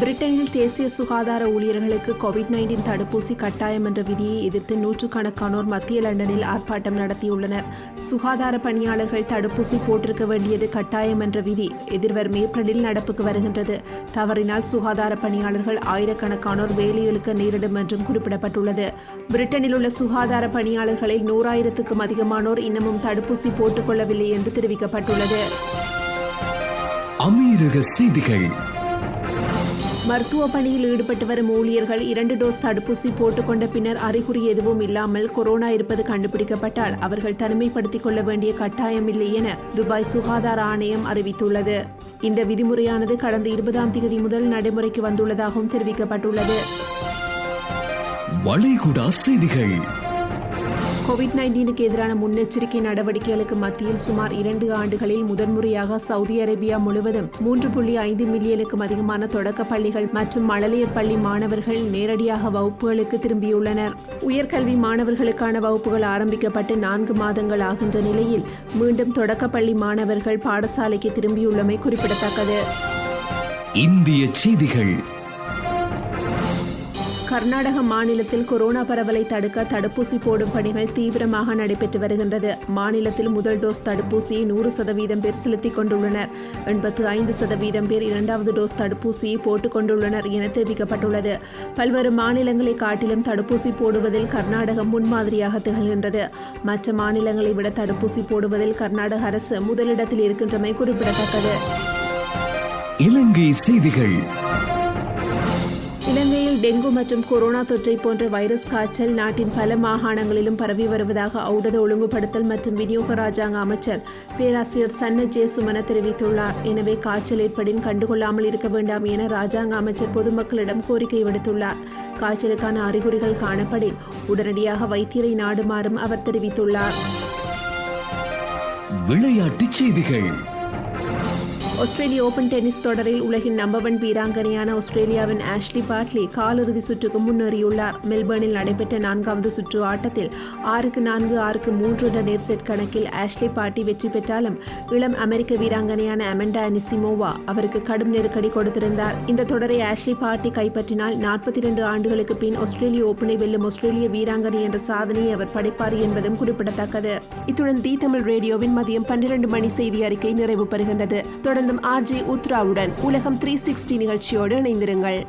பிரிட்டனில் தேசிய சுகாதார ஊழியர்களுக்கு கோவிட் நைன்டீன் தடுப்பூசி கட்டாயம் என்ற விதியை எதிர்த்து நூற்றுக்கணக்கானோர் மத்திய லண்டனில் ஆர்ப்பாட்டம் நடத்தியுள்ளனர். சுகாதார பணியாளர்கள் தடுப்பூசி போட்டிருக்க வேண்டியது கட்டாயம் என்ற விதி எதிர்வரும் ஏப்ரலில் நடப்புக்கு வருகின்றது. தவறினால் சுகாதார பணியாளர்கள் ஆயிரக்கணக்கானோர் வேலையிழுக்க நேரிடும் என்றும் குறிப்பிடப்பட்டுள்ளது. பிரிட்டனில் உள்ள சுகாதார பணியாளர்களில் நூறாயிரத்துக்கும் அதிகமானோர் இன்னமும் தடுப்பூசி போட்டுக்கொள்ளவில்லை என்று தெரிவிக்கப்பட்டுள்ளது. அமீரக செய்திகள். மருத்துவ பணியில் ஈடுபட்டு வரும் ஊழியர்கள் இரண்டு டோஸ் தடுப்பூசி போட்டுக்கொண்ட பின்னர் அறிகுறி எதுவும் இல்லாமல் கொரோனா இருப்பது கண்டுபிடிக்கப்பட்டால் அவர்கள் தனிமைப்படுத்திக் கொள்ள வேண்டிய கட்டாயமில்லை என துபாய் சுகாதார ஆணையம் அறிவித்துள்ளது. இந்த விதிமுறையானது கடந்த இருபதாம் தேதி முதல் நடைமுறைக்கு வந்துள்ளதாகவும் தெரிவிக்கப்பட்டுள்ளது. வளைகுடா செய்திகள். கோவிட் நைன்டீனுக்கு எதிரான முன்னெச்சரிக்கை நடவடிக்கைகளுக்கு மத்தியில் சுமார் இரண்டு ஆண்டுகளில் முதன்முறையாக சவுதி அரேபியா முழுவதும் மூன்று புள்ளி ஐந்து மில்லியனுக்கும் அதிகமான தொடக்க பள்ளிகள் மற்றும் மழலையர் பள்ளி மாணவர்கள் நேரடியாக வகுப்புகளுக்கு திரும்பியுள்ளனர். உயர்கல்வி மாணவர்களுக்கான வகுப்புகள் ஆரம்பிக்கப்பட்டு நான்கு மாதங்கள் ஆகின்ற நிலையில் மீண்டும் தொடக்கப்பள்ளி மாணவர்கள் பாடசாலைக்கு திரும்பியுள்ளமை குறிப்பிடத்தக்கது. இந்திய செய்திகள் கர்நாடக மாநிலத்தில் கொரோனா பரவலை தடுக்க தடுப்பூசி போடும் பணிகள் தீவிரமாக நடைபெற்று வருகின்றது. மாநிலத்தில் முதல் டோஸ் தடுப்பூசியை நூறு சதவீதம் பேர் செலுத்திக் கொண்டுள்ளனர். எண்பத்து ஐந்து சதவீதம் பேர் இரண்டாவது டோஸ் தடுப்பூசியை போட்டுக் கொண்டுள்ளனர் என தெரிவிக்கப்பட்டுள்ளது. பல்வேறு மாநிலங்களை காட்டிலும் தடுப்பூசி போடுவதில் கர்நாடகம் முன்மாதிரியாக திகழ்கின்றது. மற்ற மாநிலங்களை விட தடுப்பூசி போடுவதில் கர்நாடக அரசு முதலிடத்தில் இருக்கின்றமை குறிப்பிடத்தக்கது. இலங்கை செய்திகள். டெங்கு மற்றும் கொரோனா தொற்றை போன்ற வைரஸ் காய்ச்சல் நாட்டின் பல மாகாணங்களிலும் பரவி வருவதாக ஔடத ஒழுங்குபடுத்தல் மற்றும் விநியோக ராஜாங்க அமைச்சர் பேராசிரியர் சன்ன ஜே சுமன தெரிவித்துள்ளார். எனவே காய்ச்சல் ஏற்படின் கண்டுகொள்ளாமல் இருக்க வேண்டாம் என ராஜாங்க அமைச்சர் பொதுமக்களிடம் கோரிக்கை விடுத்துள்ளார். காய்ச்சலுக்கான அறிகுறிகள் காணப்படின் உடனடியாக வைத்தியரை நாடுமாறும் அவர் தெரிவித்துள்ளார். விளையாட்டுச் செய்திகள். ஆஸ்திரேலிய ஓபன் டென்னிஸ் தொடரில் உலகின் நம்பர் ஒன் வீராங்கனையான ஆஸ்திரேலியாவின் ஆஷ்லி பாட்லி காலிறுதி சுற்றுக்கு முன்னேறியுள்ளார். மெல்பர்னில் நடைபெற்ற நான்காவது சுற்று ஆட்டத்தில் ஆறுக்கு நான்கு ஆறுக்கு மூன்று என்ற நேர் செட் கணக்கில் ஆஷ்லி பாட்டி வெற்றி பெற்றாலும் இளம் அமெரிக்க வீராங்கனையான அமெண்டா நிசிமோவா அவருக்கு கடும் நெருக்கடி கொடுத்திருந்தார். இந்த தொடரை ஆஷ்லி பாட்டி கைப்பற்றினால் நாற்பத்தி இரண்டு ஆண்டுகளுக்கு பின் ஆஸ்திரேலிய ஓபனை வெல்லும் ஆஸ்திரேலிய வீராங்கனை என்ற சாதனையை அவர் படைப்பார் என்பதும் குறிப்பிடத்தக்கது. இத்துடன் தி தமிழ் ரேடியோவின் மதியம் பன்னிரண்டு மணி செய்தி அறிக்கை நிறைவு பெறுகின்றது. தொடர்ந்தும் ஆர்ஜே உத்ராவுடன் உலகம் த்ரீ சிக்ஸ்டி நிகழ்ச்சியோடு இணைந்திருங்கள்.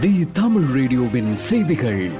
தி தமிழ் ரேடியோவின் செய்திகள்.